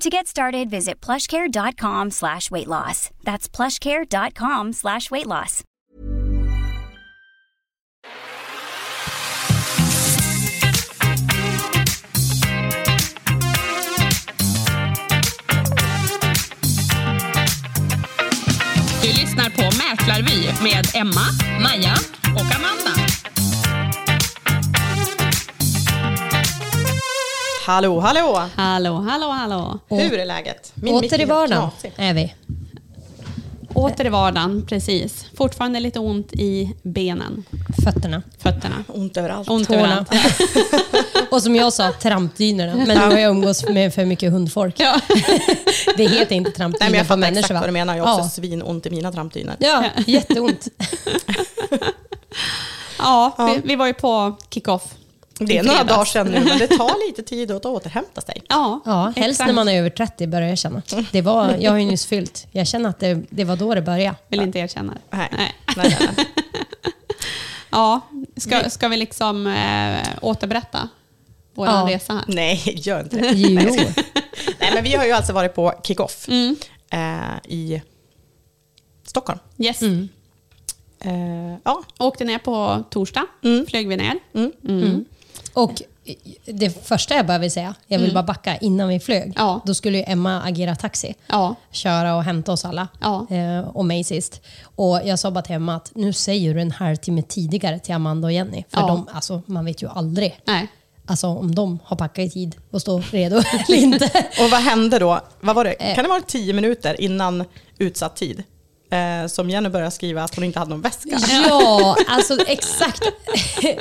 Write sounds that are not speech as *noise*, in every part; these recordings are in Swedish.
To get started, visit plushcare.com slash weight loss. That's plushcare.com slash weight loss. Du lyssnar på Mäklarvy med Emma, Maja och Amanda. Hallå, hallå! Hallå, hallå, hallå. Hur är läget? Min Åter i vardagen är vi. Åter i vardagen, precis. Fortfarande lite ont i benen, Fötterna. fötterna. Ont överallt. Ont Tårna. överallt. *laughs* Och som jag sa, trampdynorna. *laughs* Men nu har jag umgås med för mycket hundfolk. Ja. *laughs* Det heter inte Nej, trampdynor men jag fattar exakt va? vad du menar. Jag har också ja. svinont i mina trampdynor. ja, jätteont. Ja, vi, vi var ju på kick-off. Det är några dagar sedan nu, men det tar *laughs* lite tid att återhämta sig. Ja, Ja, helst när man är över 30 börjar jag känna. Det var, jag har ju nyss fyllt. Jag känner att det, det var då det började. Vill inte erkänna. Nej. Nej. Nej, nej, nej. *laughs* Ja, ska, ska vi liksom äh, återberätta vår Ja. resa här? nej, gör inte det. Jo. *laughs* Nej, men vi har ju alltså varit på kick-off Mm. eh, i Stockholm. Yes. Eh, ja, Åkte ner på torsdag, Mm. flög vi ner. Och det första jag bara vill säga, jag vill bara backa innan vi flög. Ja. Då skulle ju Emma agera taxi. Ja, köra och hämta oss alla. Ja. Eh, och mig sist. Och jag sa bara till Emma att nu säger du en halvtimme tidigare till Amanda och Jenny. För de, alltså, man vet ju aldrig nej. alltså, om de har packat i tid och står redo *laughs* eller inte. *laughs* och vad hände då? Vad var det? Eh. Kan det vara tio minuter innan utsatt tid? Eh, som Jenny började skriva att hon inte hade någon väska. Ja, *laughs* alltså exakt. *laughs*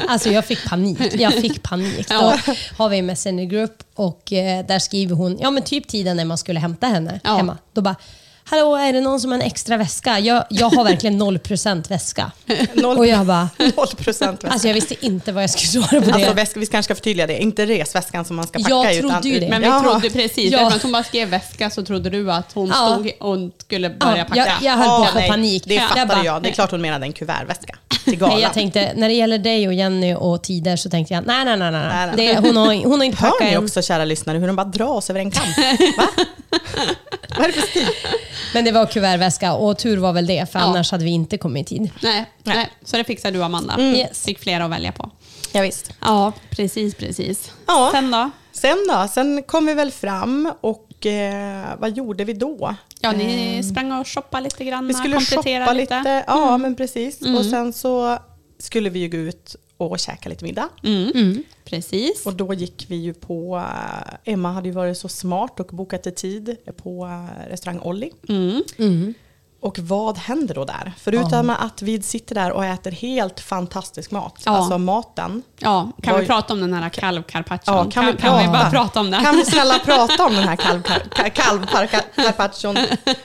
Alltså jag fick panik. Jag fick panik. Då har vi en messengergrupp och eh, där skriver hon, ja men typ tiden när man skulle hämta henne Ja. hemma. Då bara, hallå är det någon som har en extra väska? Jag, jag har verkligen 0% väska. Noll, Och jag bara, noll procent väska. alltså jag visste inte vad jag skulle svara på det. Alltså väska, vi kanske ska förtydliga det, inte resväskan som man ska packa Jag trodde ju det. Men vi Jaha. trodde precis, Ja. att hon bara skrev väska så trodde du att hon Ja. stod och skulle börja Ja, packa. jag, jag höll på att få panik. Det Jag fattade bara- jag. Det är klart hon menade en kuvertväska. Nej, jag tänkte, när det gäller dig och Jenny och tider så tänkte jag, nej, nej, nej. nej. Det, hon, har, hon har inte Hör packat ni än. också kära lyssnare hur de bara dras över en kam? *laughs* Va? Vad är det för stil? Men det var kuvertväska och tur var väl det, för Ja. annars hade vi inte kommit i tid. Nej, nej. så det fixar du Amanda. Yes. Fick flera att välja på. Ja, visst. Ja, precis, precis. Ja. Sen då? Sen då? Sen kom vi väl fram och eh, vad gjorde vi då? Ja, ni sprang och shoppade lite grann, Vi skulle komplettera shoppa lite. lite. Ja, men precis. Och sen så skulle vi ju gå ut och käka lite middag. Mm. Precis. Och då gick vi ju på, eh, Emma hade ju varit så smart och bokat i tid på eh, restaurang Olli. Mm. Och vad händer då där? Förutom att vi sitter där och äter helt fantastisk mat. Ja. Alltså maten. Ja, kan Vad- vi prata om den här kalvcarpaccion? Ja, kan, vi, kan vi prata? bara prata om det? Kan vi snälla prata om den här kalv- kalvcarpaccion? Ja, *laughs*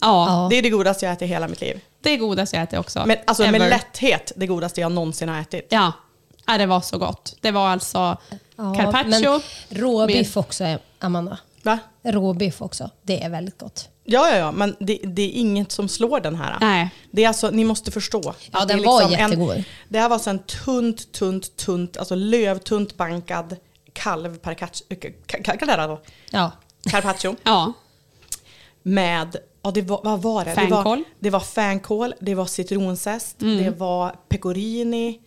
Ja. Det är det godaste jag ätit i hela mitt liv. Det är godaste jag ätit också. Men, alltså med Ever. lätthet det godaste jag någonsin har ätit. Ja. ja, det var så gott. Det var alltså Ja, carpaccio. Råbiff också, Amanda. Va? Råbiff också. Det är väldigt gott. Ja, ja, ja, men det, det är inget som slår den här. Nej. Det är alltså, ni måste förstå. Ja, att det den är var liksom jättegod. En, det här var alltså en tunt, tunt, tunt, alltså lövtunt bankad kalv parcaccio, äh, ka- ka- ka- Ja. carpaccio Ja. med, ja det var, vad var det? Det Fänkål. var, det var fänkål, det var citronzest, det var pecorini,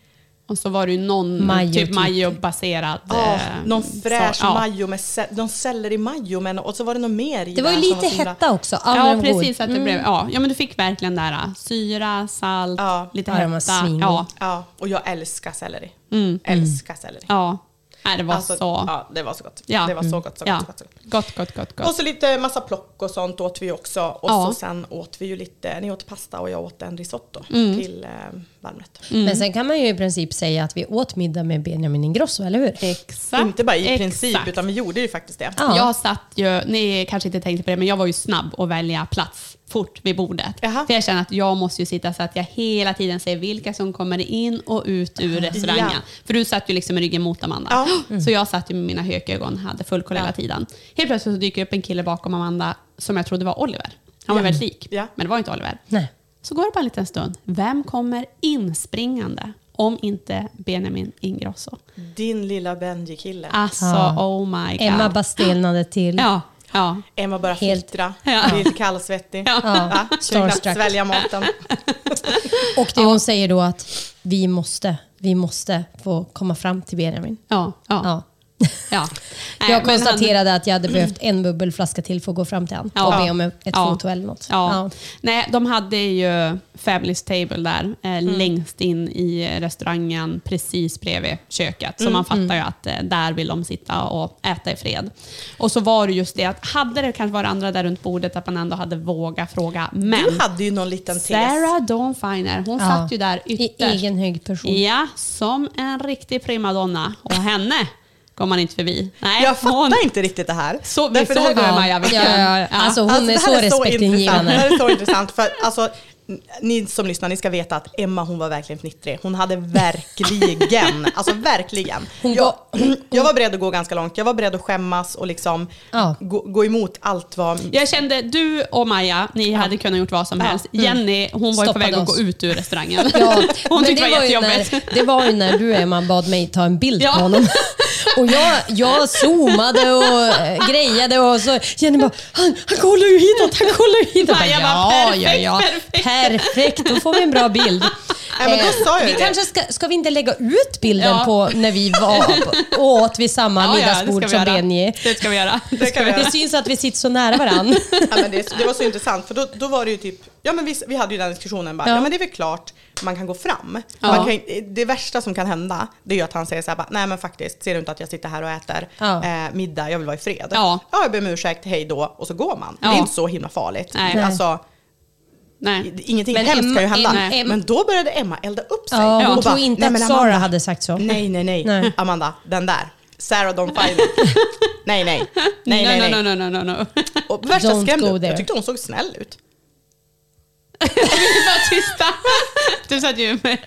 Och så var det ju någon Majo, typ typ. majo-baserad. ja, eh, någon fräsch så- ja. majo med någon selleri majo med, och så var det något mer i Det var ju lite himla- hetta också. Ja, Ja, var precis. Att det blev, ja. ja, men du fick verkligen där äh, syra, salt, Ja. lite Ja, var hetta. Ja, Ja, och jag älskar selleri. Mm. Älskar selleri. ja. Nej, det var Alltså, så... Ja, det var så gott. Ja. Det var så gott, så gott, ja. så gott, så gott. Gott, gott, gott, gott. Och så lite massa plock och sånt åt vi också. Och Ja. så sen åt vi ju lite, ni åt pasta och jag åt en risotto Mm. till eh, varmrätt. Men sen kan man ju i princip säga att vi åt middag med Benjamin Ingrosso, eller hur? Exakt. Inte bara i exakt. princip, utan vi gjorde ju faktiskt det. Ja. Jag satt ju, ni kanske inte tänkte på det, men jag var ju snabb att välja plats fort vid bordet. Jaha. För jag känner att jag måste ju sitta så att jag hela tiden ser vilka som kommer in och ut ur restaurangen. Ja. För du satt ju liksom med ryggen mot Amanda. Ja. Så jag satt ju med mina hökögon, hade full koll hela tiden. Helt plötsligt så dyker upp en kille bakom Amanda som jag trodde var Oliver. Han var väldigt lik, Ja. men det var inte Oliver. Nej. Så går det bara en liten stund. Vem kommer inspringande om inte Benjamin Ingrosso? Din lilla Benji-kille. Alltså, Ja. oh my god. Emma bara stelnade till. Ja, ja. Emma bara Helt- filtra, Ja. blir lite kallsvettig. Ja. Ja. Ja. Knappt svälja maten. *laughs* Och det hon säger då att vi måste, vi måste få komma fram till Benjamin. Ja, ja. Ja. Ja. *laughs* Jag konstaterade att jag hade behövt en bubbelflaska till för att gå fram till honom Ja. och be om ett Ja. foto eller något. Ja. Nej, de hade ju Fabulous Table där, eh, Mm. längst in i restaurangen, precis bredvid köket. Så Mm. man fattar ju att eh, där vill de sitta och äta i fred. Och så var det just det att, hade det kanske varit andra där runt bordet, att man ändå hade vågat fråga. Men Du hade ju någon liten tes. Sarah Dawn Finer, hon Ja. satt ju där I ytterst. egen hög person. Ja, som en riktig primadonna. Och henne går man inte förbi. Nej, Jag fattar hon, inte riktigt det här. Så, vi Därför det här det går- Maja. Ja, ja, ja. Alltså, hon är det så intressant. Det respektingivande. här är så intressant. För alltså, ni som lyssnar, ni ska veta att Emma hon var verkligen fnittrig. Hon hade verkligen, *laughs* alltså verkligen. Hon jag, jag var beredd att gå ganska långt. Jag var beredd att skämmas och liksom Ja. gå, gå emot allt vad... Jag kände, du och Maja, ni hade kunnat gjort vad som helst. Jenny, hon var ju på väg att gå ut ur restaurangen. *laughs* Ja, hon tyckte det var ju jättejobbigt. när, det var ju när du Emma bad mig ta en bild Ja. på honom. *laughs* Och jag, jag zoomade och eh, grejade och så Jenny bara, han, han kollar ju hitåt, han kollar ju hitåt. Ja, jag bara, ja, perfekt, ja, ja, perfekt. Perfekt, då får vi en bra bild. *laughs* Nej, men då Eh, sa jag vi ju det. kanske ska, ska vi inte lägga ut bilden Ja. på när vi var och åt vid samma Ja, ja, det middagsbord ska vi som göra. Benji? Det ska vi göra. Det kan vi göra. Det syns att vi sitter så nära varandra. *laughs* Ja, men det, det var så intressant för då, då var det ju typ, ja men vi, vi hade ju den diskussionen bara, ja. Ja. men det är väl klart man kan gå fram. Ja. Man kan, det värsta som kan hända det är ju att han säger så här bara, nej men faktiskt, ser du inte att jag sitter här och äter Ja. eh, middag, jag vill vara i fred. Ja. ja jag ber om ursäkt, hej då, och så går man. Det Ja. är inte så himla farligt. Nej. Alltså, Nej. ingenting Men hemskt Emma- kan ju hända. Emma- Emma- men då började Emma elda upp sig. Ja, hon tror inte "Nej, att Sara Amanda, hade sagt så. Nej, nej, nej, Nej. Amanda, den där. Sarah Dawn Finer. nej, nej. Nej, nej, nej. No, no, no, no, no. Och värsta Don't skrämde go upp. there. Jag tyckte hon såg snäll ut. *laughs* Bara tysta. Du satt ju med...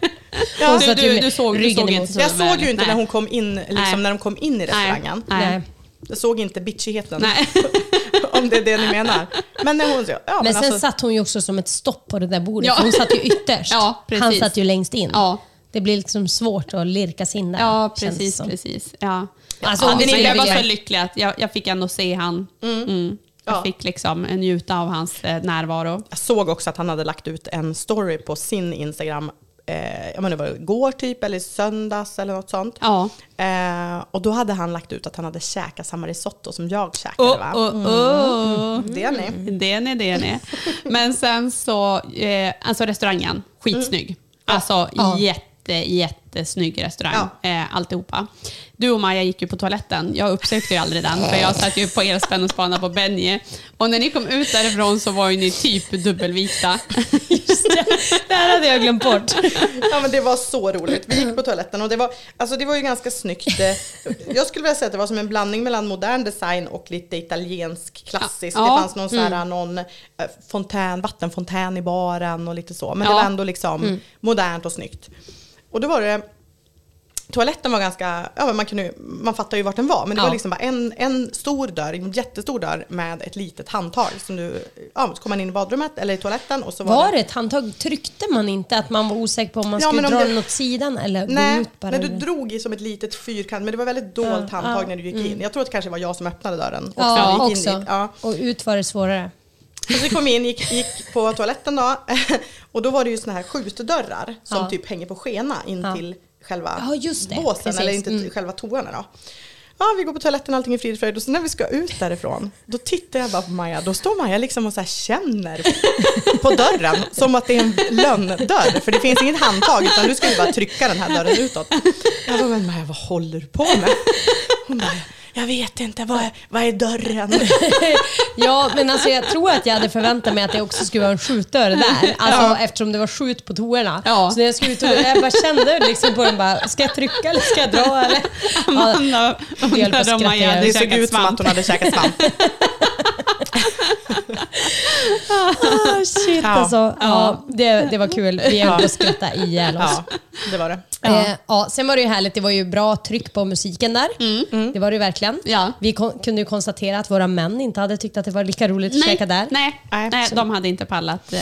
Ja, du, du, du såg, du såg inte så Jag såg ju inte Nej. när hon kom in, liksom, Nej. när de kom in i restaurangen. Nej. Nej. Jag såg inte bitchigheten. Nej. *laughs* om det är det ni menar. Men när hon ja men, Men sen alltså, satt hon ju också som ett stopp på det där bordet. Ja. Hon satt ju ytterst. *laughs* Ja. Han satt ju längst in. Ja. Det blir liksom svårt att lirka sig in där. Ja, precis, precis. Ja. Alltså, ja, men jag var så lycklig att jag, jag fick ändå se han. Mm. Jag Ja. fick liksom njuta av hans eh, närvaro. jag såg också att han hade lagt ut en story på sin Instagram, eh, jag menar det var igår typ, eller söndags eller något sånt. Ja. Eh, och då hade han lagt ut att han hade käkat samma risotto som jag käkade. Oh, va? oh, oh. Det är ni. Det är ni, det är ni. Men sen så, eh, alltså restaurangen, skitsnygg. Alltså Ja. jätte, jättesnygg restaurang, eh, alltihopa. Du och Maja gick ju på toaletten. Jag uppsökte ju aldrig den, för jag satt ju på elspänn och spanade på Benji. Och när ni kom ut därifrån så var ju ni typ dubbelvikta. *laughs* Just det, det här hade jag glömt bort. Ja men det var så roligt. Vi gick på toaletten och det var, alltså det var ju ganska snyggt. Eh, Jag skulle vilja säga att det var som en blandning mellan modern design och lite italiensk klassisk. Ja. Det fanns någon, så här, någon eh, fontän, vattenfontän i baren och lite så. Men det Ja. var ändå liksom modernt och snyggt. Och då var det toaletten var ganska, ja man, kunde, man fattar ju vart den var, men det Ja. var liksom bara en, en stor dörr, en jättestor dörr med ett litet handtag. Som du, ja, så kom man in i badrummet eller i toaletten och så var, Var det ett handtag? Tryckte man inte att man var osäker på om man Ja, skulle dra den åt sidan eller gå Nej, ut bara? men du eller? drog i som ett litet fyrkant, men det var väldigt dolt handtag när du gick in. Jag tror att det kanske var jag som öppnade dörren. också. Ja, gick också. in dit. Ja. Och ut var det svårare. Så vi kom in, gick, gick på toaletten då, *laughs* och då var det ju såna här skjutdörrar som Ja. typ hänger på skena in Ja. till själva Ja, just det. båsen, Precis. eller inte Mm. själva toorna då. Ja, vi går på toaletten, allting är frid och fröjd. Och så när vi ska ut därifrån, då tittar jag bara på Maja. Då står Maja liksom och så här känner på dörren, som att det är en lönndörr. För det finns inget handtag, utan du ska ju bara trycka den här dörren utåt. Jag bara, men Maja, vad håller du på med? Hon bara, jag vet inte, vad är, vad är dörren? *laughs* Ja, men alltså jag tror att jag hade förväntat mig att det också skulle vara en skjutdörr där. Alltså Ja. eftersom det var skjut på toorna. Ja. Så när jag skulle ut och, jag bara kände liksom på den bara, ska jag trycka eller ska jag dra eller? *laughs* Ja, Amanda undrade om hade Det såg ut som att hon hade käkat svamp. *laughs* ah, shit Ja. alltså. Ja, det, det var kul. Vi höll på att skratta ihjäl oss. Ja, det var det. Ja. Eh, ja, sen var det ju härligt, det var ju bra tryck på musiken där. Det var det ju verkligen. Ja. Vi kon- kunde ju konstatera att våra män inte hade tyckt att det var lika roligt att käka där. Nej, Nej. nej, de hade inte pallat eh,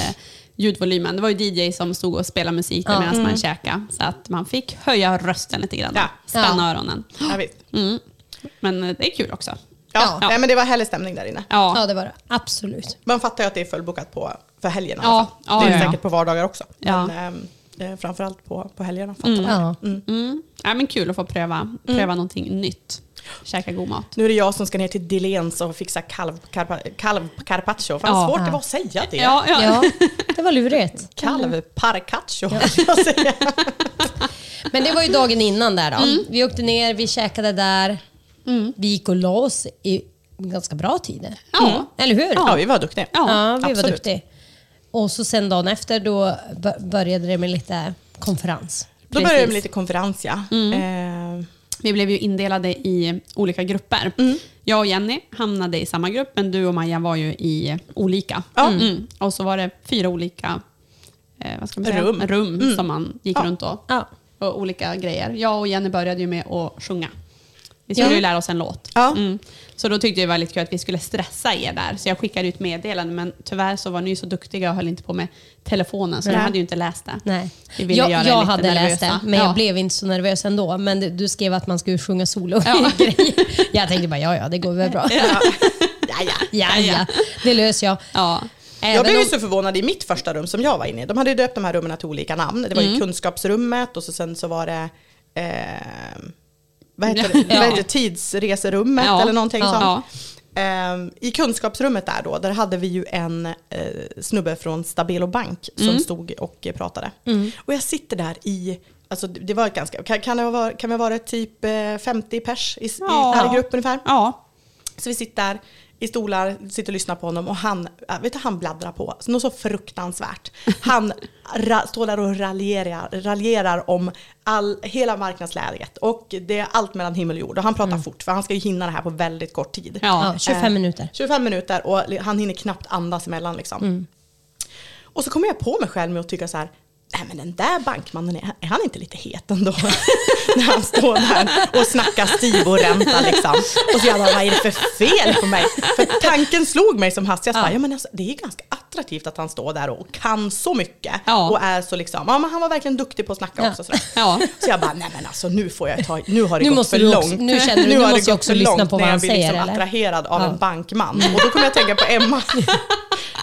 ljudvolymen. Det var ju DJ som stod och spelade musik Ja. medan man käkade. Så att man fick höja rösten lite grann. Ja. Spänna Ja. öronen. Ja, visst. Mm. Men eh, det är kul också. Ja, Ja. Nej, men det var härlig stämning där inne. Ja, Ja, det var det. Absolut. Man fattar ju att det är fullbokat på, för helgerna. Ja, alltså. ja, det är ja, ja. säkert på vardagar också. Ja. Men eh, framförallt på, på helgerna. Fattar man. Ja. Mm. Ja, men kul att få pröva, pröva någonting nytt. Käka god mat. Nu är det jag som ska ner till Dilens och fixa kalv, kalv, kalv carpaccio. Fan Ja. svårt det Ja. var att säga det. Ja, ja. Ja, det var lurigt. Kalv parcaccio. Ja. *laughs* Men det var ju dagen innan där då. Vi åkte ner, vi käkade där. Vi gick och la oss i ganska bra tider. Ja. Eller hur? ja, vi var duktiga. Ja, Ja, vi var absolut. duktiga. Och så sen dagen efter då började det med lite konferens. Då började det med lite konferens, ja. Eh, Vi blev ju indelade i olika grupper. Jag och Jenny hamnade i samma grupp, men du och Maja var ju i olika. Ja. Mm. Och så var det fyra olika eh, vad ska man säga? Rum. rum som man gick Ja. runt och, Ja. och olika grejer. Jag och Jenny började ju med att sjunga. Vi skulle Ja. ju lära oss en låt. Ja. Mm. Så då tyckte jag det var lite kul att vi skulle stressa er där. Så jag skickade ut meddelande, men tyvärr så var ni så duktiga och höll inte på med telefonen, så Nej. jag hade ju inte läst det. Nej. Vi ville Jag, göra jag hade läst det, nervösa. men Ja. jag blev inte så nervös ändå. Men du, du skrev att man skulle sjunga solo Ja. *laughs* Jag tänkte bara, ja ja, det går väl bra. *laughs* ja, ja. Ja, ja, det löser jag. Ja. Även Jag blev ju så förvånad i mitt första rum som jag var inne i. De hade ju döpt de här rummen till olika namn. Det var Mm. ju kunskapsrummet och så sen så var det eh, vad heter *laughs* det? Vad heter? Tidsreserummet eller någonting sånt. Ehm, I kunskapsrummet där då, där hade vi ju en eh, snubbe från Stabelo Bank som Mm. stod och eh, pratade. Och jag sitter där i, alltså det var ganska, kan, kan, det vara, kan det vara typ eh, 50 pers i, Ja. i, här i grupp ungefär? ja. Så vi sitter där i stolar, sitter och lyssnar på honom och han, äh, vet du, han bladdrar på. Så något så fruktansvärt. Han ra, står där och raljerar, raljerar om all, hela marknadsläget och det är allt mellan himmel och jord. Och han pratar fort för han ska ju hinna det här på väldigt kort tid. Ja. Ja, 25 Eh, minuter. 25 minuter och han hinner knappt andas emellan liksom. Och så kommer jag på mig själv med att tycka så här, nej men den där bankmannen, är, han inte lite het ändå? *laughs* När han står där och snackar Stibor-ränta liksom. Och så jag bara, vad är det för fel på mig? För tanken slog mig som hastigast, ja men alltså, det är ganska attraktivt att han står där och kan så mycket. Ja. Och är så liksom, ja men han var verkligen duktig på att snacka Ja. också. Sådär. Ja. Så jag bara, nej men alltså nu får jag ta, nu har det Nu gått för också- långt. nu känner du, nu det måste jag också lyssna på vad han jag blir säger, liksom eller? attraherad av Ja. en bankman. Och då kommer jag tänka på Emma. *laughs*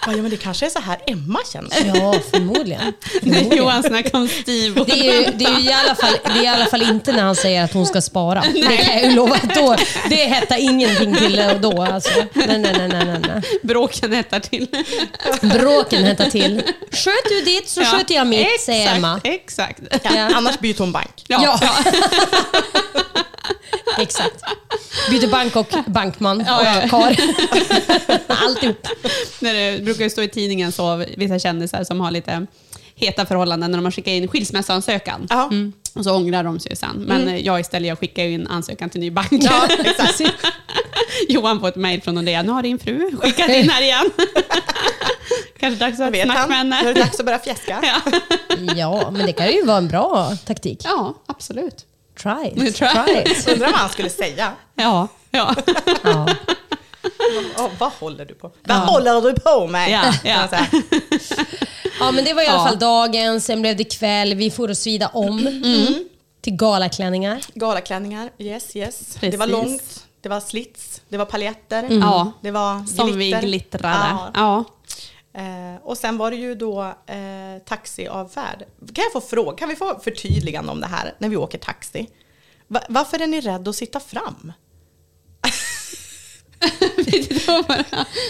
Ja, men det kanske är så här Emma känner. Ja, förmodligen. *laughs* När Johan snackade om Steve. Det är, ju, det, är ju i alla fall, det är i alla fall inte när han säger att hon ska spara. Det kan jag ju lova. Då, det hettar ingenting till då. Alltså. Nej, nej, nej, nej, nej, nej. Bråken hettar till. Bråken hettar till. Sköt du ditt så sköter jag mitt, exakt, säger Emma. Exakt. Ja, Ja. Annars byter hon bank. Ja. Ja. *laughs* *laughs* Exakt. Byter bank och bankman Ja, ja. och kar. *laughs* Alltihop. När det brukar ju stå i tidningen så, vissa kändisar som har lite heta förhållanden när de har skickat in skilsmässoansökan. Ja. Och så ångrar de sig sen. Men eh, jag istället, jag skickar in ansökan till ny bank. Ja, *laughs* exakt. Johan får ett mejl från Nordea. Nu har din fru skickat in här igen. Kanske dags att ha Jag ett vet snack med Nu är henne. det dags att börja fjäska. Ja. Ja, men det kan ju vara en bra taktik. ja, absolut. Try it. Try Try it. Undrar vad han skulle säga. Ja, ja. *laughs* Ja. Åh, vad håller du på Vad håller du på med? Ja, *laughs* ja. säga. ja, men det var i alla Ja. fall dagen. Sen blev det kväll. Vi får att svida om Mm. till galaklänningar. Galaklänningar, yes yes. Det var Precis. långt, det var slits, det var paljetter, Ja. det var Som vi glitter. glittrade. Ja. Eh, och sen var det ju då eh, taxiavfärd. Kan jag få fråga, kan vi få förtydligande om det här när vi åker taxi? Va, varför är ni rädda att sitta fram? *laughs* Nej,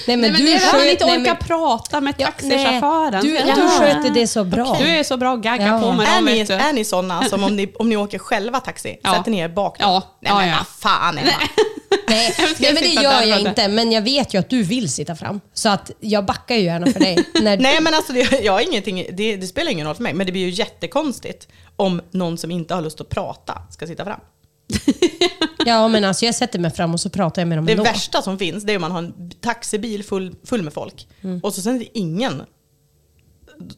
Nej, men du det är inte nej, orkar men- prata med taxichauffören. Du, Ja. du sköter det så bra. Du är så bra att gagga Ja. på med Är dem, ni, är ni sådana som om ni, om ni åker själva taxi, Ja. sätter ni er bak? då? Ja. Nej men ja. vad fan Emma. Nej, *laughs* nej men det gör jag inte. Men jag vet ju att du vill sitta fram. Så att jag backar ju gärna för dig. *laughs* När, Nej men alltså det, jag har ingenting, det, det spelar ingen roll för mig, men det blir ju jättekonstigt om någon som inte har lust att prata ska sitta fram. Ja, men alltså jag sätter mig fram och så pratar jag med dem Det ändå. värsta som finns det är om man har en taxibil full, full med folk Mm. och så sen är det ingen.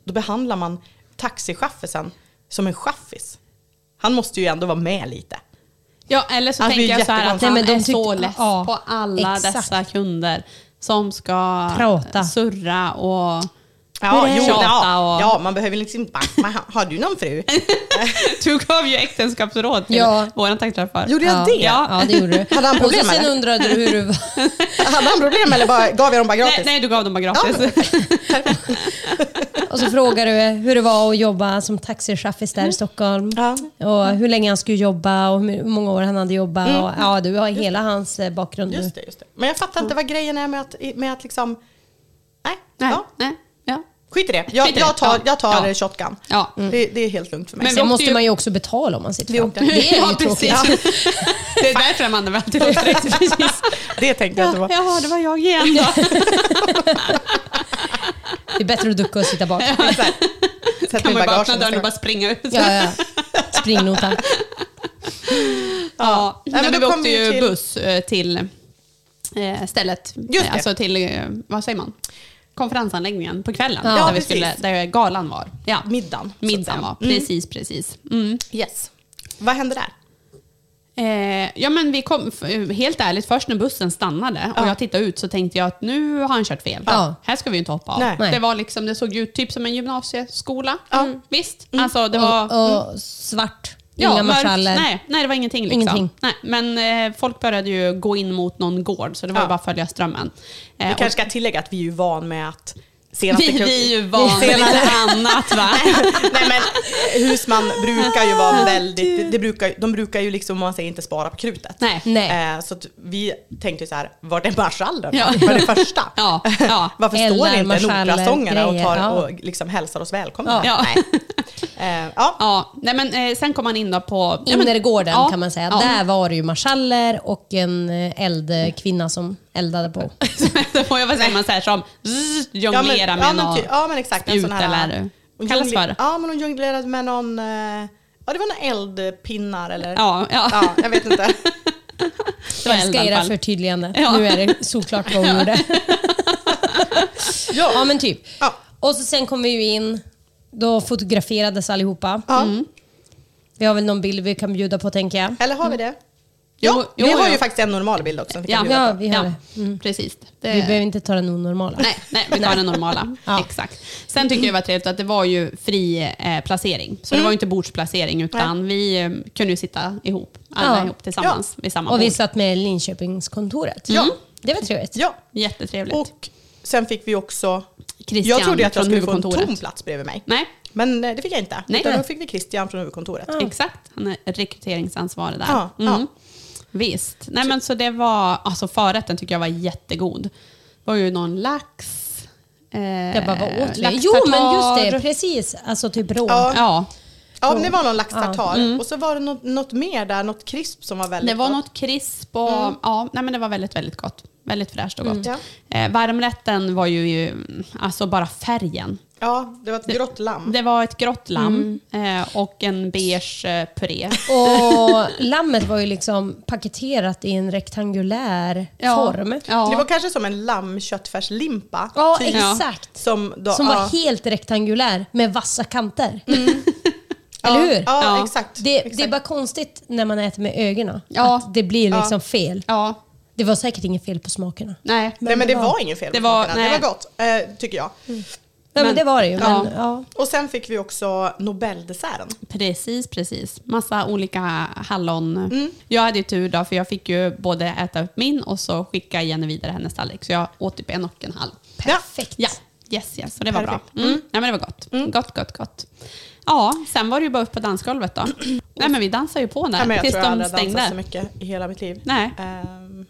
Då behandlar man taxichaffisen som en chaffis. Han måste ju ändå vara med lite. Ja, eller så blir tänker jag så här att han Nej, men de är så tyckte- less ja, på alla exakt. dessa kunder som ska Prata. surra och Ja, jo, ja, och- ja, man behöver liksom bara, "Men har- du någon fru? *laughs* Du gav ju äktenskapsråd till Ja. vår taxichaufför. Gjorde jag ja, det? Ja, ja, det gjorde du. Hade han problem, och sen eller? undrade du hur du var. *laughs* Hade han problem eller bara, gav jag dem bara gratis? Nej, nej, du gav dem bara gratis. *laughs* Och så frågade du hur det var att jobba som taxichaffis där i Stockholm. Ja. Och hur länge han skulle jobba och hur många år han hade jobbat. Och, ja, du har hela hans eh, bakgrund. Just det, just det. Men jag fattar inte vad grejen är med att, med att liksom... Nej, nej, Ja, nej. Ja. skit i det. Jag, Skit i det. jag tar, Ja. jag tar Ja. shotgun. Ja. Det, det är helt lugnt för mig. Men Sen måste ju- man ju också betala om man sitter Vi fram. åkte. Det är *laughs* ju Ja, tråkigt. precis. *laughs* Det är därför låter direkt. *laughs* Precis. det tänkte jag inte Ja, på. jaha, det var jag igen då. Det är bättre att ducka och sitta bak. Sätt kan man bara öppna dörren och bara springa ut. Ja, ja. Springnota. Ja, Nej, Nej, men men då vi kom åkte ju till- buss eh, till eh, stället. Just det. Alltså till, eh, vad säger man? Konferensanläggningen på kvällen. Ja, där, vi precis. skulle, där galan var. Ja. Middagen. Middagen var, precis, precis. Mm. Yes. Vad hände där? Eh, ja men vi kom, helt ärligt, först när bussen stannade och jag tittade ut så tänkte jag att nu har han kört fel. Ja. Här ska vi ju inte hoppa av. Nej. Det, var liksom, det såg ut typ som en gymnasieskola. Ja. Visst, alltså det var... Och, och svart. Ja, Inga marschaller. Nej, nej, det var ingenting. Liksom. Ingenting. Nej, men eh, folk började ju gå in mot någon gård, så det var Ja. bara att följa strömmen. Eh, Vi och kanske ska tillägga att vi är ju van med att senaste vi, vi är ju vana vid lite annat va? *laughs* Nej men husman brukar ju vara väldigt, det brukar, de brukar ju liksom, om man säger inte spara på krutet. Nej. Nej. Eh, så att vi tänkte ju så här, vart är marschallen? Ja. För det första. *laughs* Ja, ja. Varför Eldar, står inte operasångare och, tar, ja. och liksom hälsar oss välkomna? Ja. Nej. *laughs* Eh, ja. Ja, nej men eh, sen kom man in då på... ja, men- Innergården ja, kan man säga. Ja. Där var det ju marschaller och en eh, eldkvinna som eldade på. *laughs* Så får jag väl säga man så här som zzz, jonglera ja, men, med ja, någon ty, ja men exakt. spjut en sån här, eller hon kallas för. Ja men hon jonglerade med någon, eh, ja det var några eldpinnar eller? Ja, ja. ja jag vet inte. *laughs* det var Älskar era förtydligande. Ja. Nu är det såklart vad hon *laughs* gjorde. Ja. Ja men typ. Ja. Och så sen kom vi ju in. Då fotograferades allihopa. Ja. Vi har väl någon bild vi kan bjuda på tänker jag. Eller har vi det? Jo, Ja, jo, vi har jo. ju faktiskt en normal bild också. vi Ja, Ja, vi har ja, det. precis. Det, Vi behöver inte ta den onormala. Nej, nej, vi tar den normala. *laughs* Ja. Exakt. Sen tycker jag det var trevligt att det var ju fri eh, placering. Så det var ju inte bordsplacering utan vi eh, kunde ju sitta ihop, alla Ja. ihop tillsammans vid samma Och vi bord. satt med Linköpingskontoret. Ja. Det var trevligt. Ja, Jättetrevligt. och sen fick vi också... Christian jag trodde att jag skulle få en tom plats bredvid mig. Nej, Men eh, det fick jag inte. Nej. Utan då fick vi Christian från huvudkontoret. exakt. Han är rekryteringsansvarig där. Ja, Mm. ja. Visst. Nej, men så det var, alltså förrätten tycker jag var jättegod. Det var ju någon lax. Eh, Jag bara, vad åt vi? laxtartar. Jo men just det, precis. Alltså typ rå. Ja. Ja, Ja, det var någon laxtartar. Och så var det något, något mer där, något krisp som var väldigt Mm. det var gott. något krisp och ja, nej, men det var väldigt, väldigt gott. Väldigt fräscht och gott. Ja. Eh, varmrätten var ju, ju, alltså bara färgen. Ja, det var ett grått lamm. Det var ett grått lamm eh, och en beige eh, puré. Och *laughs* lammet var ju liksom paketerat i en rektangulär form. Ja. Det var kanske som en lammköttfärslimpa. Ja, typ, exakt. Som, då, Som var ja, helt rektangulär med vassa kanter. *laughs* Eller hur? Ja, Ja. exakt. Det, exakt. det är bara konstigt när man äter med ögonen. Ja. Att det blir liksom fel. Ja, Det var säkert inget fel på smakerna. nej. Nej men det var inget fel Det på var- smakerna. Det nej. var gott, eh, tycker jag. Ja, men, Men- det var det ju. Men, ja. ja. Och sen fick vi också Nobeldesserten. Precis, precis. Massa olika hallon. Mm. Jag hade ju tur då, för jag fick ju både äta upp min och så skicka Jenny vidare hennes tallrik. Så jag åt typ en och en halv. Perfekt. Ja, yes, yes. Så det var Perfekt. bra. Mm. Ja, men det var gott. Gott, gott, gott. Ja, sen var det ju bara upp på dansgolvet då. *clears throat* Nej, men vi dansade ju på där jag tills tror jag de aldrig har dansat så stängde. mycket i hela mitt liv. Nej. Ehm,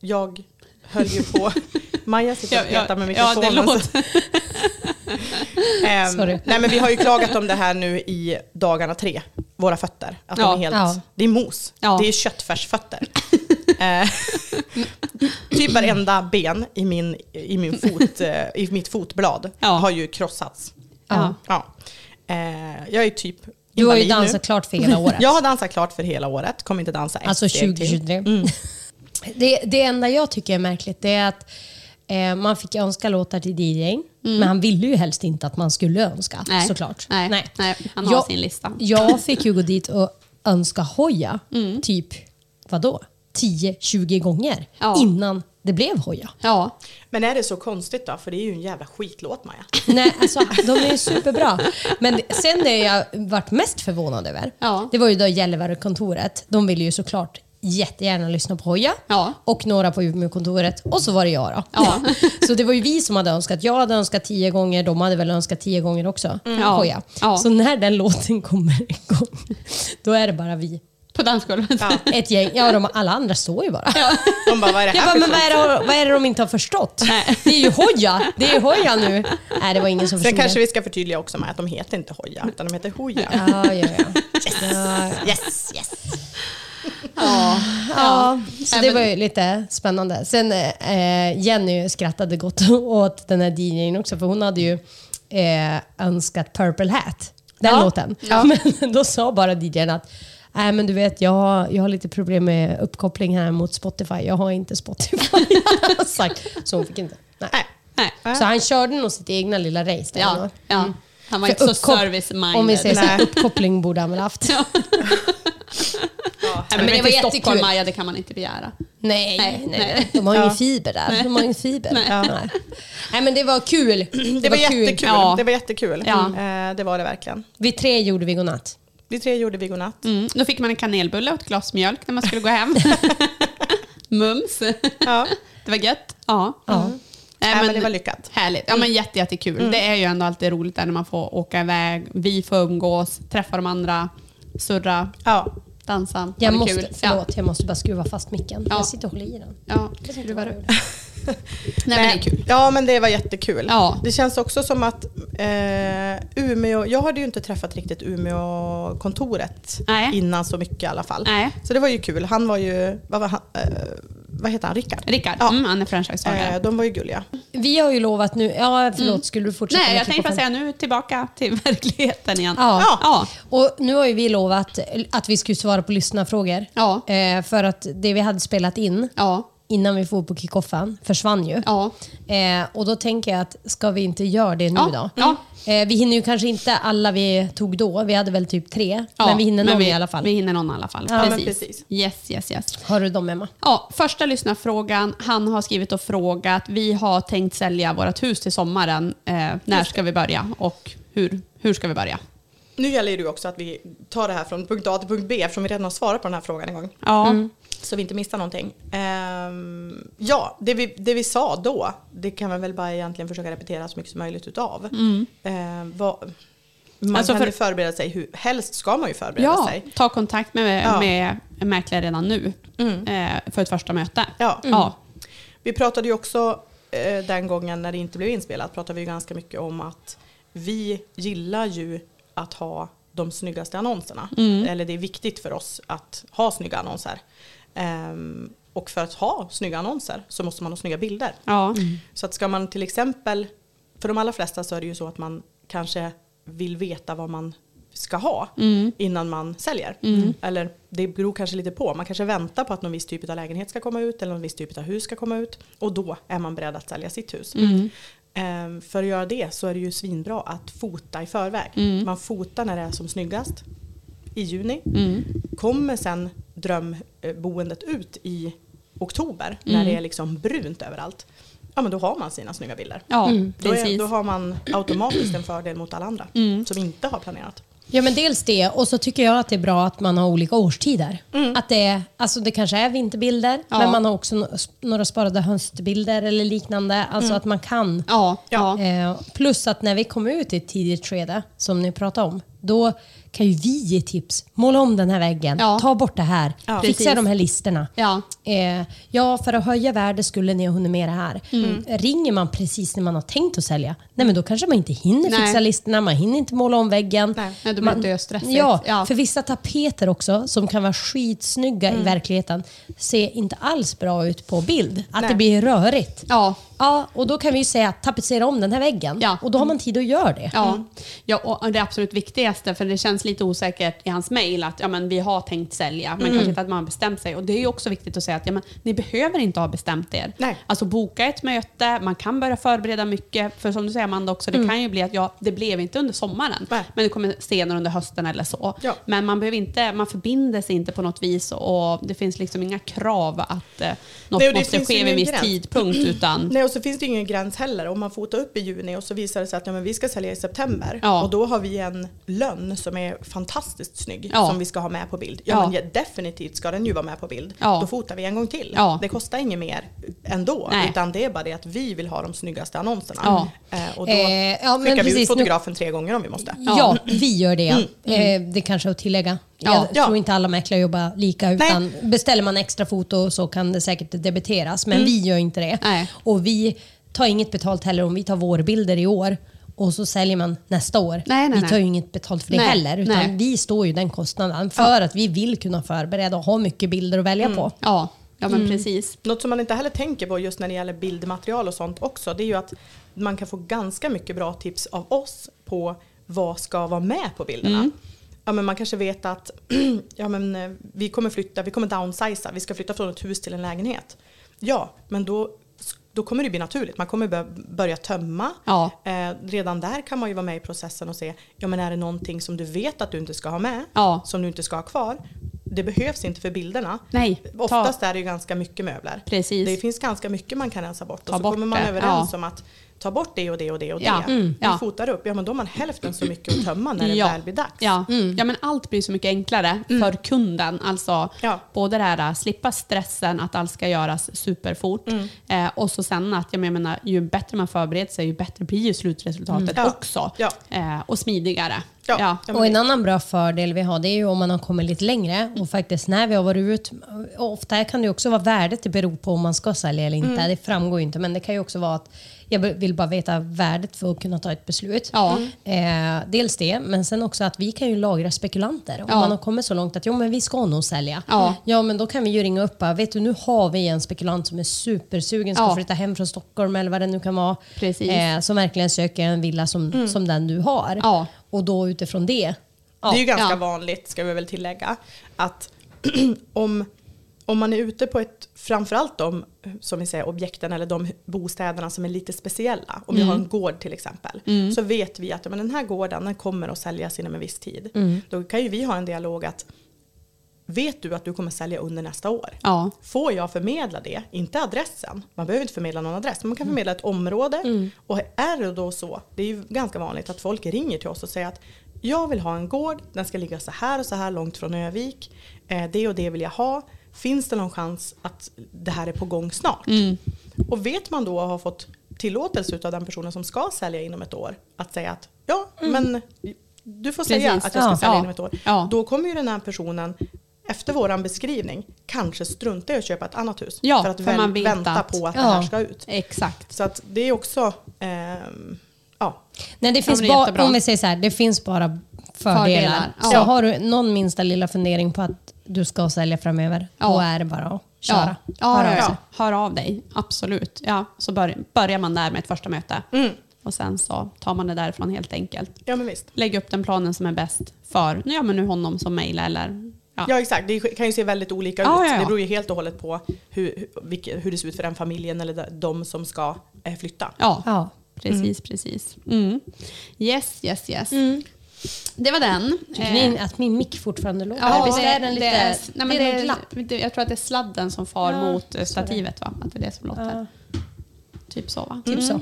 jag höll ju på... *laughs* Maja sitter och petar med ja, det mikrofonen. låter. *laughs* Ehm, Sorry. nej men vi har ju klagat om det här nu i dagarna tre, våra fötter. Att Ja. de är helt, Ja. Det är mos, Ja. det är köttfärsfötter. *laughs* Eh, typ varenda ben i, min, i, min fot, eh, i mitt fotblad Ja. har ju krossats. Ja. Eh, jag är typ Du har ju invalid nu. dansat klart för hela året. *laughs* Jag har dansat klart för hela året, kommer inte dansa ett Alltså steg till. 2023. Mm. *laughs* Det, det enda jag tycker är märkligt det är att eh, man fick önska låtar till DJ, men han ville ju helst inte att man skulle önska Mm. Nej. såklart. Nej. Nej, han har Jag- sin lista. Jag fick ju gå dit och önska hoja, Mm. typ vadå? 10-20 gånger Ja. innan det blev hoja. Ja, Men är det så konstigt då? För det är ju en jävla skitlåt Maja. *laughs* Nej, alltså *laughs* de är ju superbra. Men sen det jag varit mest förvånad över, Ja. det var ju då Gällivare-kontoret. De ville ju såklart jättegärna lyssna på Hoja Ja. och några på Umeå-kontoret och så var det jag då. Ja. *laughs* Så det var ju vi som hade önskat. Jag hade önskat tio gånger, de hade väl önskat tio gånger också. Ja. Hoja. Ja. Så när den låten kommer igång, då är det bara vi. På dansgolvet. Ja. *laughs* Ett gäng, ja de, alla andra står ju bara. De bara, vad är det Jag här bara, men vad är, det, vad är det de inte har förstått? Det är ju Hoja! Det är ju Hoja nu. Nej, det var ingen som Sen förstod kanske det. vi ska förtydliga också med att de heter inte Hoja, utan de heter Hoja. Ja, ja, ja. ja, ja. Yes, yes. Ja. Ja, så Nej, det var ju lite spännande. Sen eh, Jenny skrattade gott *laughs* åt den här DJn också, för hon hade ju eh, önskat Purple Hat, den Ja. låten. *laughs* Men då sa bara DJn att Nej men du vet, jag har, jag har lite problem med uppkoppling här mot Spotify. Jag har inte Spotify. *laughs* sagt. Så hon fick inte. Nej. Nej. Nej. Så han körde nog sitt egna lilla race där. Ja, ja. Han var För inte så service-minded. Om vi säger så, här, uppkoppling borde han väl haft. *laughs* Ja. Ja. Men, men det var var jättekul. Maja, det kan man inte begära. Nej, Nej, nej, de har Ja. ingen fiber där. De har ingen fiber. Nej. Nej. nej men det var kul. Det, Det var jättekul. Ja. Det var jättekul. Ja. Eh, det var det verkligen. Vi tre gjorde vi godnatt. Vi tre gjorde vi godnatt. Mm. Då fick man en kanelbulle och ett glas mjölk när man skulle gå hem. *laughs* Mums. Ja. Det var gött. Ja. Ja. Nej, Nej, men det var lyckat. Härligt. Ja, men jätte, jättekul. Det är ju ändå alltid roligt där när man får åka iväg. Vi får umgås, träffa de andra, surra, Ja. dansa. Jag det måste, kul. förlåt, jag måste bara skruva fast micken. Ja. Jag sitter och håller i den. Ja, ja skruvar du. *laughs* Nej, men det är kul. Ja, men det var jättekul. Ja. Det känns också som att eh, Umeå, jag hade ju inte träffat riktigt Umeå-kontoret Nej. innan så mycket i alla fall. Nej. Så det var ju kul. Han var ju, vad var han, eh, vad heter han, Rickard? Rickard, Ja. mm, han är franchisetagare. Eh, de var ju gulliga. Vi har ju lovat nu... Ja, förlåt, skulle du fortsätta? Nej, jag tänkte bara säga nu tillbaka till *laughs* verkligheten igen. Ja. Ja. ja. Och nu har ju vi lovat att vi skulle svara på lyssnarfrågor. Ja. Eh, för att det vi hade spelat in Ja. Innan vi får på kickoffen försvann ju. Ja. Eh, och då tänker jag att ska vi inte göra det nu Ja, då? ja. Eh, vi hinner ju kanske inte alla vi tog då. Vi hade väl typ tre. Ja, men vi hinner någon vi, i alla fall. Vi hinner någon i alla fall. Ja, precis. precis. Yes, yes, yes. Har du dem Emma? Ja, första lyssnarfrågan. Han har skrivit och frågat. Vi har tänkt sälja vårt hus till sommaren. Eh, när ska vi börja och hur, hur ska vi börja? Nu gäller det ju också att vi tar det här från punkt A till punkt B eftersom vi redan har svarat på den här frågan en gång. Ja, Så vi inte missar någonting. Ehm, ja, det vi, det vi sa då, det kan man väl bara egentligen försöka repetera så mycket som möjligt utav. Ehm, vad, man Alltså kan för- ju förbereda sig, hur, helst ska man ju förbereda ja sig. ta kontakt med, Ja. med mäklare redan nu eh, för ett första möte. Ja. Ja. Vi pratade ju också eh, den gången när det inte blev inspelat, pratade vi ju ganska mycket om att vi gillar ju att ha de snyggaste annonserna. Eller det är viktigt för oss att ha snygga annonser. Ehm, och för att ha snygga annonser så måste man ha snygga bilder. Ja. Så att ska man till exempel, för de allra flesta så är det ju så att man kanske vill veta vad man ska ha innan man säljer. Eller det beror kanske lite på, man kanske väntar på att någon viss typ av lägenhet ska komma ut eller någon viss typ av hus ska komma ut och då är man beredd att sälja sitt hus. Ehm, för att göra det så är det ju svinbra att fota i förväg. Mm. Man fotar när det är som snyggast i juni. Kommer sen drömboendet ut i oktober Mm. när det är liksom brunt överallt. Ja men då har man sina snygga bilder. Ja, Då, är. Mm. då har man automatiskt en fördel mot alla andra som inte har planerat. Ja men dels det och så tycker jag att det är bra att man har olika årstider. Att det, är, alltså det kanske är vinterbilder Ja. men man har också några sparade höstbilder eller liknande. Alltså att man kan. Ja, ja. Eh, plus att när vi kommer ut i ett tidigt skede som ni pratade om då kan ju vi ge tips. Måla om den här väggen, Ja. ta bort det här, Ja. fixa Precis. de här listorna. Ja. Eh, ja, för att höja värde skulle ni ha hunnit med det här. Mm. Ringer man precis när man har tänkt att sälja, nej men då kanske man inte hinner Nej. fixa listorna, man hinner inte måla om väggen. Nej. Nej, då blir det döstressigt. Ja, Ja. för vissa tapeter också, som kan vara skitsnygga Mm. i verkligheten, ser inte alls bra ut på bild. Att Nej. det blir rörigt. Ja. Ja, och då kan vi ju säga att tapetsera om den här väggen. Ja. Och då har man tid att göra det. Ja. ja, och det absolut viktigaste, för det känns lite osäkert i hans mejl att ja, men vi har tänkt sälja, men kanske inte att man har bestämt sig. Och det är ju också viktigt att säga att ja, men, ni behöver inte ha bestämt er. Nej. Alltså boka ett möte, man kan börja förbereda mycket. För som du säger Amanda också, det kan ju bli att ja, det blev inte under sommaren, Nej. men det kommer senare under hösten eller så. Ja. Men man, behöver inte, man förbinder sig inte på något vis och det finns liksom inga krav att eh, något Nej, måste ske vid en viss tidpunkt. Utan, Nej, så finns det ingen gräns heller. Om man fotar upp i juni och så visar det sig att ja, men vi ska sälja i september Ja. och då har vi en lönn som är fantastiskt snygg Ja. som vi ska ha med på bild. Ja, men definitivt ska den ju vara med på bild. Då fotar vi en gång till. Det kostar inget mer ändå, Nej. utan det är bara det att vi vill ha de snyggaste annonserna. Eh, och då Eh, skickar vi precis. ut fotografen tre gånger om vi måste. Ja, vi gör det. Eh, det kanske är att tillägga. Ja. Jag Ja. tror inte alla mäklare jobbar lika. Utan beställer man extra foto så kan det säkert debiteras. Men vi gör inte det. Nej. Och vi tar inget betalt heller om vi tar vårbilder i år och så säljer man nästa år. Nej, nej, vi nej. tar ju inget betalt för det Nej, heller. Utan nej. vi står ju den kostnaden för att vi vill kunna förbereda och ha mycket bilder att välja på. ja, ja, men precis. Något som man inte heller tänker på just när det gäller bildmaterial och sånt också, det är ju att man kan få ganska mycket bra tips av oss på vad ska vara med på bilderna. Ja, men man kanske vet att *clears throat* ja, men, eh, vi kommer flytta, vi kommer downsiza, vi ska flytta från ett hus till en lägenhet. Ja, men då, då kommer det bli naturligt. Man kommer bör- börja tömma. Ja. Eh, redan där kan man ju vara med i processen och se, ja men är det någonting som du vet att du inte ska ha med, Ja. som du inte ska ha kvar. Det behövs inte för bilderna. Nej, ta- Oftast är det ju ganska mycket möbler. Precis. Det finns ganska mycket man kan rensa bort. Ta och så bort kommer man det, överens ja. om att ta bort det och det och det och Ja, det. mm, ja. fotar upp, ja men då har man hälften så mycket att tömma när det ja. väl blir dags. Ja. ja, men allt blir så mycket enklare för kunden. Alltså Ja. både det här att slippa stressen att allt ska göras superfort eh, och så sen att jag menar, ju bättre man förbereder sig ju bättre blir ju slutresultatet Ja. också. Ja. Eh, och smidigare. Ja. Ja. Och en annan bra fördel vi har det är ju om man har kommit lite längre och faktiskt när vi har varit ut, och ofta kan det också vara värdet det beror på om man ska sälja eller inte. Det framgår ju inte men det kan ju också vara att jag vill bara veta värdet för att kunna ta ett beslut. Ja. Eh, dels det, men sen också att vi kan ju lagra spekulanter. Om Ja. man har kommit så långt att jo, men vi ska nog sälja. Ja. ja, men då kan vi ju ringa upp och vet du nu har vi en spekulant som är supersugen, ska Ja. flytta hem från Stockholm eller vad det nu kan vara. Precis. Eh, som verkligen söker en villa som, som den du har. Ja. Och då utifrån det. Det är ju ganska Ja. vanligt, ska vi väl tillägga, att *clears throat* om, om man är ute på ett, framförallt de som vi säger, objekten eller de bostäderna som är lite speciella. Om vi har en gård till exempel. Så vet vi att men den här gården den kommer att säljas inom en viss tid. Då kan ju vi ha en dialog att Vet du att du kommer sälja under nästa år? Ja. Får jag förmedla det? Inte adressen. Man behöver inte förmedla någon adress. Men man kan förmedla ett område. Och är det då så, det är ju ganska vanligt att folk ringer till oss och säger att jag vill ha en gård, den ska ligga så här och så här långt från Övik. Eh, det och det vill jag ha. Finns det någon chans att det här är på gång snart? Och vet man då och har fått tillåtelse av den personen som ska sälja inom ett år att säga att ja, men du får säga Precis. att jag ska Ja. sälja Ja. inom ett år. Ja. Då kommer ju den här personen efter våran beskrivning kanske strunta i att köpa ett annat hus. För att för väl, vänta att- på att det här ska ut. Exakt. Så att det är också, ehm, ja, Nej, det finns bara, om vi säger så här, det finns bara fördelar. Fördelar, Så har du någon minsta lilla fundering på att du ska sälja framöver, Ja. då är det bara att köra. Ja, ja, Hör av ja. Hör av dig. Absolut. Ja, så bör, börjar man där med ett första möte. Mm. Och sen så tar man det därifrån helt enkelt. ja men visst. Lägg upp den planen som är bäst för ja, men nu honom som mejlar eller ja. Ja exakt, det kan ju se väldigt olika ut. ja, ja. Det beror ju helt och hållet på hur, hur, hur det ser ut för den familjen eller de- som ska eh, flytta. Ja. Ja. precis, precis. Mm. Yes, yes, yes. Det var den. Tycker Eh, ni att min mick fortfarande låter? Ja, Visst det, är den lite... det är, nej, men det är det något är, glapp. det- jag tror att det är sladden som far Ja, mot eh, stativet. Va? Att det är det som låter. Typ så va? Typ så.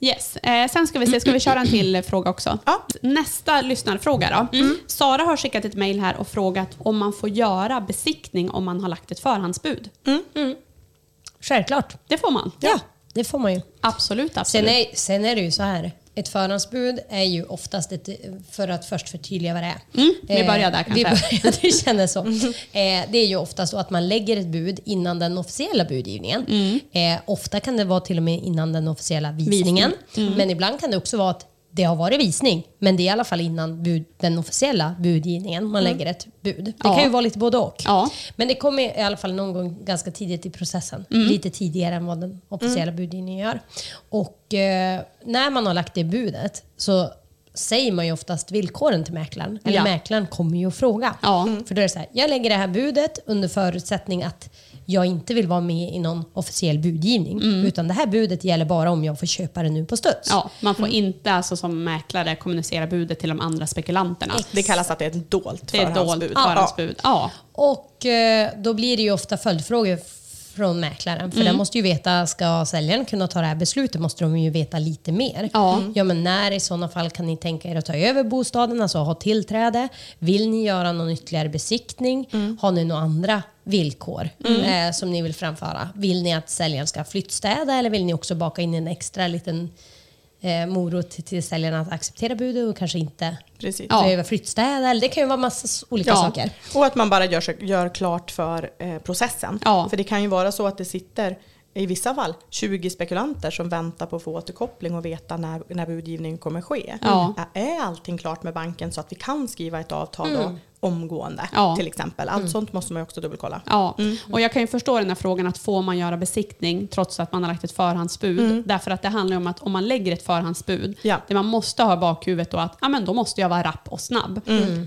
Yes. Eh, sen ska vi se, ska vi köra en till *clears throat* fråga också? Ja. Nästa lyssnarfråga då. Sara har skickat ett mejl här och frågat om man får göra besiktning om man har lagt ett förhandsbud. Självklart. Det får man. Ja, det får man ju. Absolut, absolut. Sen är, sen är det ju så här. Ett förhandsbud är ju oftast ett, för att först förtydliga vad det är. Mm, vi Eh, börjar där Vi kanske. börjar, *laughs* det känns så. Eh, det är ju ofta så att man lägger ett bud innan den officiella budgivningen. Mm. Eh, ofta kan det vara till och med innan den officiella visningen. Mm. Men ibland kan det också vara att det har varit visning, men det är i alla fall innan bud, den officiella budgivningen man lägger ett bud. Det Ja. kan ju vara lite både och. Ja. Men det kommer i alla fall någon gång ganska tidigt i processen. Mm. Lite tidigare än vad den officiella budgivningen gör. Och eh, när man har lagt det budet så säger man ju oftast villkoren till mäklaren. Eller Ja. mäklaren kommer ju att fråga. För då är det så här, jag lägger det här budet under förutsättning att jag inte vill vara med i någon officiell budgivning. Utan det här budet gäller bara om jag får köpa det nu på studs. Ja, man får inte alltså, som mäklare kommunicera budet till de andra spekulanterna. Det kallas att det är ett dolt Det är ett förhandsbud. dolt förhandsbud. Ja. Och eh, då blir det ju ofta följdfrågor från mäklaren. För den måste ju veta, ska säljaren kunna ta det här beslutet måste de ju veta lite mer. Ja. ja men när i sådana fall kan ni tänka er att ta över bostaden, alltså ha tillträde? Vill ni göra någon ytterligare besiktning? Har ni några andra villkor eh, som ni vill framföra? Vill ni att säljaren ska flyttstäda eller vill ni också baka in en extra liten eh, morot till, säljaren att acceptera budet och kanske inte Precis. Ja. behöva flyttstäda? Eller det kan ju vara massa olika Ja. saker. Och att man bara gör, gör klart för eh, processen. Ja. För det kan ju vara så att det sitter i vissa fall 20 spekulanter som väntar på att få återkoppling och veta när, när budgivningen kommer ske. Ja. Är allting klart med banken så att vi kan skriva ett avtal då, omgående Ja. till exempel? Allt sånt måste man också dubbelkolla. Ja, och jag kan ju förstå den här frågan att får man göra besiktning trots att man har lagt ett förhandsbud? Därför att det handlar om att om man lägger ett förhandsbud, Ja. det man måste ha i bakhuvudet då att ja, men då måste jag vara rapp och snabb.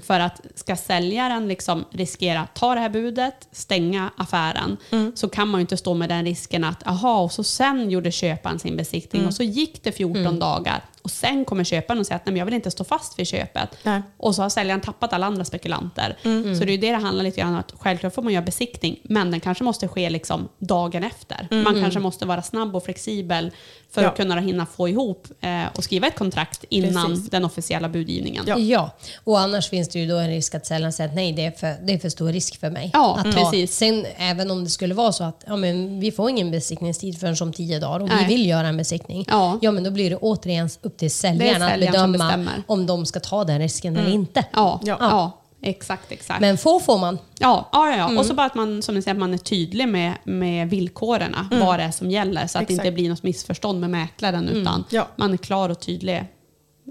För att ska säljaren liksom riskera att ta det här budet, stänga affären, så kan man ju inte stå med den risken att aha, och så sen gjorde köparen sin besiktning och så gick det 14 dagar och sen kommer köparen och säger att nej, men jag vill inte stå fast vid köpet. Nej. Och så har säljaren tappat alla andra spekulanter. Mm. Så det är det det handlar lite grann om. Att självklart får man göra besiktning, men den kanske måste ske liksom dagen efter. Man kanske måste vara snabb och flexibel för Mm. Ja. att kunna hinna få ihop eh, och skriva ett kontrakt innan Precis. den officiella budgivningen. Ja. Ja. och annars finns det ju då en risk att säljaren säger att nej, det är för, det är för stor risk för mig. Ja, att ta. Sen även om det skulle vara så att ja, men vi får ingen besiktningstid förrän om tio dagar och Nej. vi vill göra en besiktning. Ja. men då blir det återigen upp till säljaren att säljaren som bedöma om de ska ta den risken eller inte. Ja, ja. Ja. exakt, exakt. Men få får man. Ja, ja, ja. ja. Mm. och så bara att man, som ni säger, att man är tydlig med, med villkoren, vad det är som gäller, så att det inte Exakt. blir något missförstånd med mäklaren, utan Ja. man är klar och tydlig.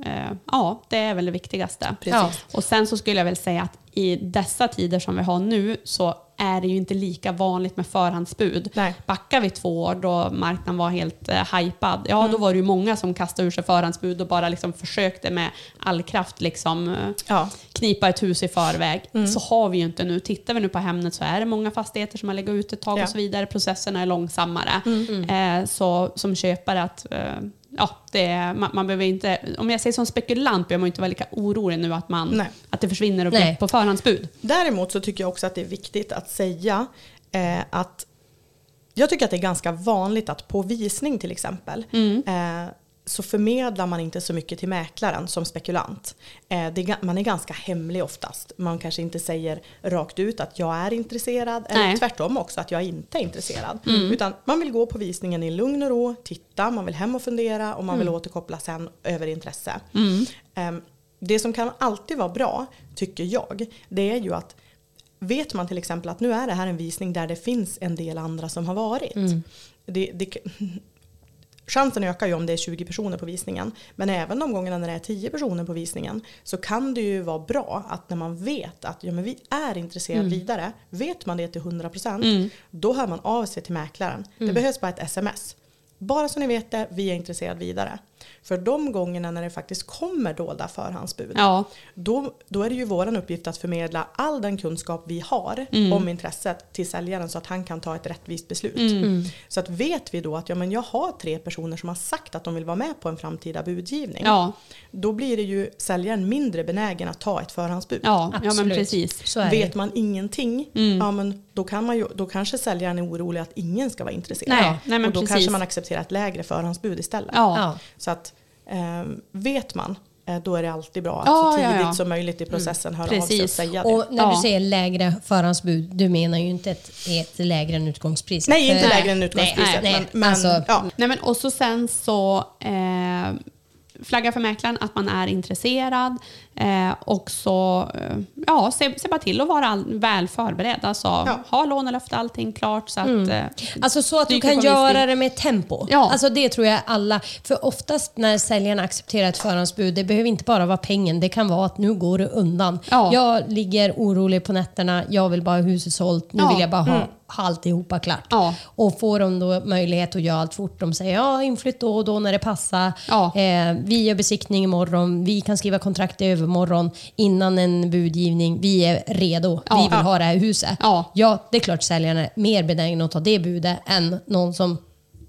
Eh, ja, det är väl det viktigaste. Precis. Och sen så skulle jag väl säga att i dessa tider som vi har nu så är det ju inte lika vanligt med förhandsbud. Nej. Backar vi två år då marknaden var helt eh, hypad, ja Mm. då var det ju många som kastade ur sig förhandsbud och bara liksom försökte med all kraft liksom, eh, Ja. knipa ett hus i förväg. Mm. Så har vi ju inte nu. Tittar vi nu på Hemnet så är det många fastigheter som har legat ut ett tag Ja. Mm. och så vidare. Processerna är långsammare. Eh, så som köpare att eh, ja, det är, man, man behöver inte, om jag säger som spekulant behöver man inte vara lika orolig nu att, man, Nej. att det försvinner Nej. objekt på förhandsbud. Däremot så tycker jag också att det är viktigt att säga eh, att jag tycker att det är ganska vanligt att på visning till exempel eh, så förmedlar man inte så mycket till mäklaren som spekulant. Eh, man är ganska hemlig oftast. Man kanske inte säger rakt ut att jag är intresserad eller Nej. tvärtom också att jag inte är intresserad. Utan man vill gå på visningen i lugn och ro, titta, man vill hem och fundera och man vill återkoppla sen över intresse. Ehm, det som kan alltid vara bra, tycker jag, det är ju att vet man till exempel att nu är det här en visning där det finns en del andra som har varit. Det, det, *laughs* chansen ökar ju om det är 20 personer på visningen. Men även de gångerna när det är 10 personer på visningen så kan det ju vara bra att när man vet att ja, men vi är intresserade vidare, vet man det till 100% då hör man av sig till mäklaren. Det behövs bara ett sms. Bara så ni vet det, vi är intresserade vidare. För de gångerna när det faktiskt kommer dolda förhandsbud, Ja, då, då är det ju vår uppgift att förmedla all den kunskap vi har Mm. om intresset till säljaren så att han kan ta ett rättvist beslut. Mm. Så att vet vi då att ja, men jag har tre personer som har sagt att de vill vara med på en framtida budgivning, ja, då blir det ju säljaren mindre benägen att ta ett förhandsbud. ja, ja men Absolut. precis. Så är Vet det. man ingenting, Mm. ja, men då, kan man ju, då kanske säljaren är orolig att ingen ska vara intresserad. Nej, nej, men och då precis. kanske man accepterar ett lägre förhandsbud istället. Ja. Ja. Så att vet man, eh, då är det alltid bra att Ja, så ja, tidigt ja. som möjligt i processen höra av sig och Precis. säga det. Och när Ja. du säger lägre förhandsbud, du menar ju inte ett, ett lägre än utgångspriset. Nej, inte För- lägre än utgångspriset. Nej, nej, men, men, alltså- ja. Nej, men, och så sen så eh, flagga för mäklaren att man är intresserad eh, och så eh, ja, se, se bara till att vara all, väl förberedd. Alltså, Ja. Ha lånelöfte, allting klart. Så att, eh, Alltså så att du kan göra det med tempo. Ja. Alltså det tror jag alla... För oftast när säljaren accepterar ett förhandsbud, det behöver inte bara vara pengen. Det kan vara att nu går det undan. Ja. Jag ligger orolig på nätterna, jag vill bara ha huset sålt. Nu Ja. vill jag bara ha, ha alltihopa klart. Ja. Och får de då möjlighet att göra allt fort, de säger ja, inflytt då och då när det passar. Ja. Eh, vi gör besiktning imorgon, vi kan skriva kontrakt i övermorgon innan en budgivning. Vi är redo, Ja. vi vill ha det här huset. Ja. Ja, det är klart säljaren är mer benägen att ta det budet än någon som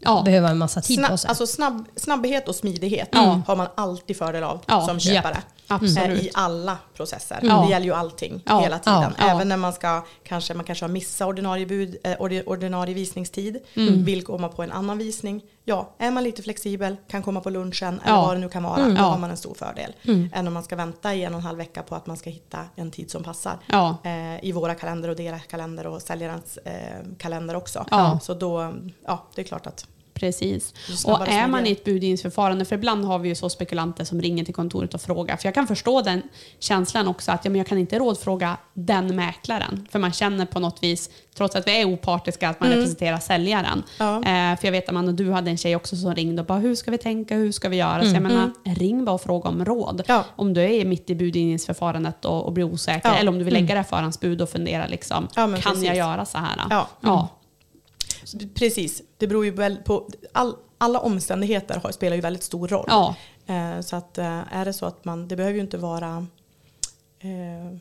Ja. behöver en massa tid Snabb, på sig. alltså snabb, snabbhet och smidighet Ja. har man alltid fördel av som köpare. japp, absolut. Eh, I alla processer. Ja. Det gäller ju allting Ja, hela tiden. ja, ja. Även när man ska kanske, man kanske har missat ordinarie, bud, eh, ordi- ordinarie visningstid, Mm. vill komma på en annan visning. Ja, är man lite flexibel, kan komma på lunchen eller vad det nu kan vara, då Ja. har man en stor fördel. Än om man ska vänta i en och en halv vecka på att man ska hitta en tid som passar. Eh, I våra kalender och deras kalender och säljarens eh, kalender också. Så då, ja det är klart att Precis. Och är man i ett budgivningsförfarande, för ibland har vi ju så spekulanter som ringer till kontoret och frågar, för jag kan förstå den känslan också att ja, men jag kan inte rådfråga den mäklaren, för man känner på något vis, trots att vi är opartiska, att man representerar säljaren. Ja. Eh, för jag vet Amanda, du hade en tjej också som ringde och bara, hur ska vi tänka, hur ska vi göra? Så jag menar, ring bara och fråga om råd. Ja. Om du är mitt i budgivningsförfarandet och, och blir osäker, Ja. eller om du vill lägga det här förhandsbud och fundera liksom, kan jag precis. göra så här? Ja. Precis, det beror ju väl på, all, alla omständigheter har, spelar ju väldigt stor roll. Ja. Eh, så att eh, är det så att man, det behöver ju inte vara eh,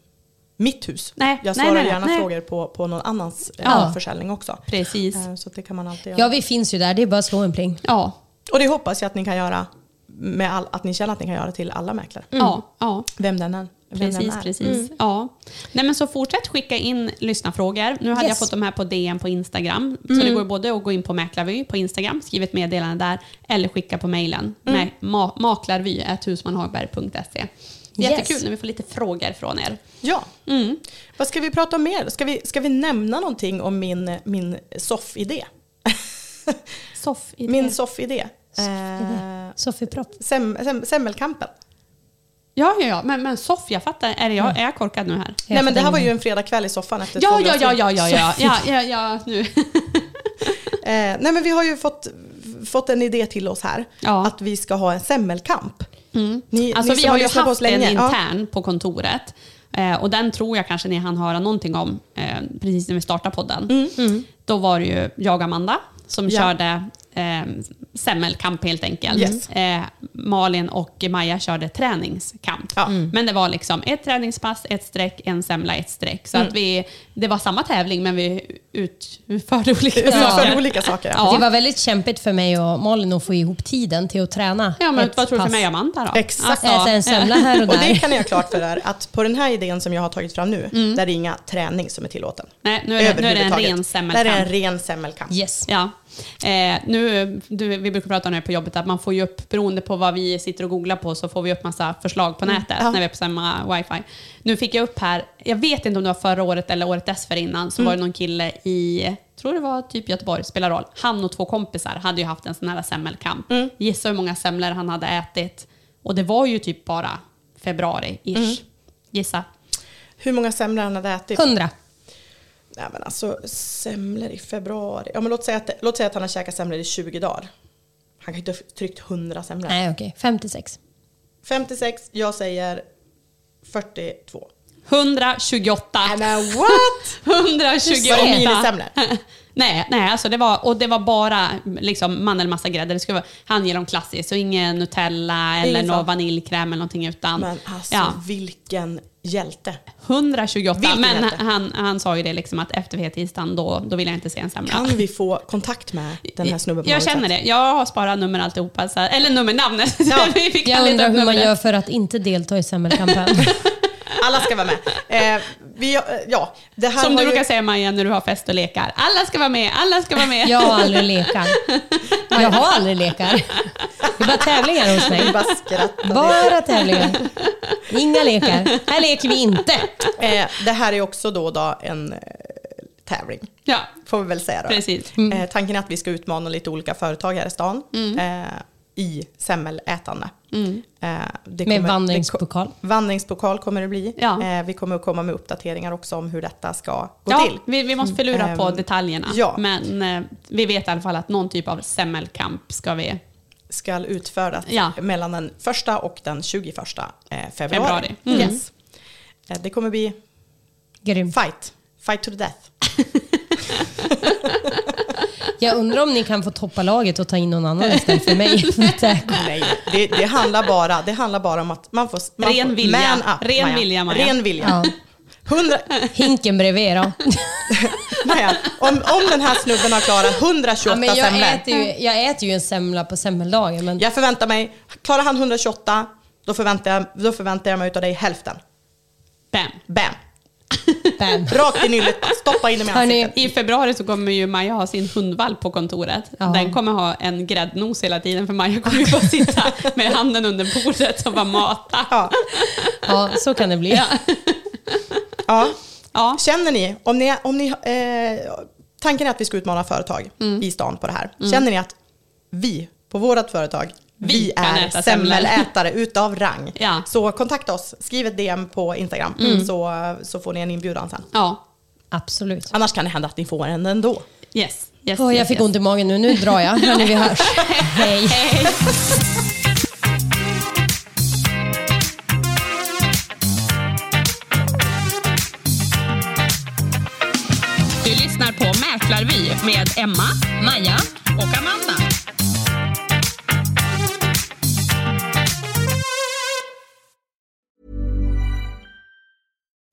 mitt hus. Nej, Jag svarar nej, nej, gärna nej. frågor på, på någon annans eh, Ja. försäljning också. Precis. Eh, så det kan man alltid göra. Ja, vi finns ju där. Det är bara att slå en pling. Ja. Och det hoppas jag att ni kan göra, med all, att ni känner att ni kan göra till alla mäklare. Ja, ja. Vem den är. Precis, precis. Ja. Nej, men så fortsätt skicka in lyssnarfrågor. Nu hade jag Yes. fått de här på DM på Instagram. Så det går både att gå in på Mäklarvy på Instagram, skriva ett meddelande där, eller skicka på mejlen med ma- maklarvy.husmanhagberg.se. Jättekul Yes. när vi får lite frågor från er. Ja. Mm. Vad ska vi prata om mer? Ska vi, ska vi nämna någonting om min, min soff-idé? Soff i Min soff-idé. Eh, Sofie Propp. sem, sem, semmelkampen. Ja, ja, ja. Men, men Soff, jag fattar. Är, det jag, är jag korkad nu här? Nej men det här var ju en fredagkväll i soffan efter Ja, ja, ja, ja, ja, ja, ja, ja, ja, nu. *laughs* Eh, nej men vi har ju fått, fått en idé till oss här. Ja. Att vi ska ha en semmelkamp. Ni, Alltså ni vi har ju haft en ja. intern på kontoret. Eh, och den tror jag kanske ni hann höra någonting om eh, precis när vi startade podden. Då var det ju jag och Amanda som Mm. Ja. körde eh, semmelkamp helt enkelt. Yes. Eh, Malin och Maja körde träningskamp. Ja. Men det var liksom ett träningspass, ett streck, en semla, ett streck. Så Mm. att vi, det var samma tävling men vi utförde olika För saker. olika saker. Ja. Det var väldigt kämpigt för mig och Malin att få ihop tiden till att träna. Ja, men vad tror du för mig och Amanda då? Exakt. Äta en semla här och *laughs* Och det där. kan jag klart för er att på den här idén som jag har tagit fram nu, där är det inga träning som är tillåten. Nej, nu är det, nu är det en ren Där semmelkamp. är det en ren semmelkamp. Yes. Ja. Eh, nu, du, vi brukar prata om det på jobbet, att man får ju upp, beroende på vad vi sitter och googlar på, så får vi upp massa förslag på nätet Ja. när vi är på samma wifi. Nu fick jag upp här, jag vet inte om det var förra året eller året dessförinnan, så var det någon kille i, tror det var typ Göteborg, spelar roll. Han och två kompisar hade ju haft en sån här semmelkamp. Gissa hur många semlor han hade ätit. Och det var ju typ bara februari-ish. Gissa. Hur många semlor han hade ätit? Hundra. Nej men alltså semlor i februari. Ja men låt säga att, låt säga att han har käkat semlor i 20 dagar. Han kan inte ha tryckt 100 semlor. Nej, okej. 56. 56, jag säger 42. 128. Nej men what? *laughs* 128. Var det minisemlor? *laughs* Nej, nej alltså det var, och det var bara liksom mandelmassagrädde. Det skulle vara, han ger dem klassiskt, så ingen Nutella eller någon vaniljkräm eller någonting utan. Men alltså ja, vilken hjälte. 128. Vilken Men hjälte. han, han sa ju det liksom att efter fettisdagen då, då vill jag inte se en semla. Kan vi få kontakt med den här snubben på Jag något känner sätt? det. Jag har sparat nummer alltihopa. Så, eller nummernamnet. *laughs* Ja. Vi fick Jag leta undrar upp hur man numret. gör för att inte delta i semmelkampanjen. *laughs* Alla ska vara med. Eh, vi, eh, ja, det här Som har du ju- brukar säga Maja när du har fest och lekar. Alla ska vara med, alla ska vara med. Jag har aldrig lekar. *laughs* Jag har aldrig lekar. Det är bara tävlingar hos mig. Bara. Bara tävlingar. Inga lekar. Här leker vi inte. Eh, det här är också då, då en eh, tävling, Ja, får vi väl säga då. precis. Eh, tanken är att vi ska utmana lite olika företag här i stan Mm. I semmelätande. Eh, det Med vandringspokal. det vandringspokal kommer det bli. Ja. Eh, vi kommer att komma med uppdateringar också om hur detta ska gå Ja, till. vi, vi måste förlura på Ehm, detaljerna. ja. Men eh, vi vet i alla fall att någon typ av semmelkamp ska vi... Ska utföras Ja. mellan den första och den 21 eh, februari. Februari. Mm. Yes. Det kommer bli Grym. fight. Fight to the death. *laughs* Jag undrar om ni kan få toppa laget och ta in någon annan istället för mig. *laughs* Nej, det, det, handlar bara, det handlar bara om att man får... Man Ren får, vilja. Man up, Ren vilja, Maja. Ren vilja. ja. Hundra, Hinken bredvid då. *laughs* Maja, om, om den här snubben har klarat 128 Ja, men jag, semlor. äter ju, jag äter ju en semla på semmeldagen. Men Jag förväntar mig, klarar han 128, då förväntar jag, då förväntar jag mig utav dig hälften. Bam. Bam! Bam. *laughs* Rakt i nyllet, stoppa in i Hörni, ansiktet. I februari så kommer ju Maja ha sin hundvalp på kontoret. Ja. Den kommer ha en gräddnos hela tiden för Maja kommer ju bara *laughs* sitta med handen under bordet och bara mata. Ja. Ja, så kan det bli. Ja. Ja. Ja. Känner ni, om ni, om ni eh, tanken är att vi ska utmana företag Mm. i stan på det här. Känner ni att vi på vårt företag, vi, är semmelätare *laughs* utav rang. Ja. Så kontakta oss, skriv ett DM på Instagram så, så får ni en inbjudan sen. Ja. Absolut. Annars kan det hända att ni får en ändå. Yes. yes Åh, jag yes, fick yes. ont i magen nu. Nu drar jag. Hörni, vi hörs. *laughs* Hej. Hej. Du lyssnar på Mäklarvy med Emma, Maja och Amanda.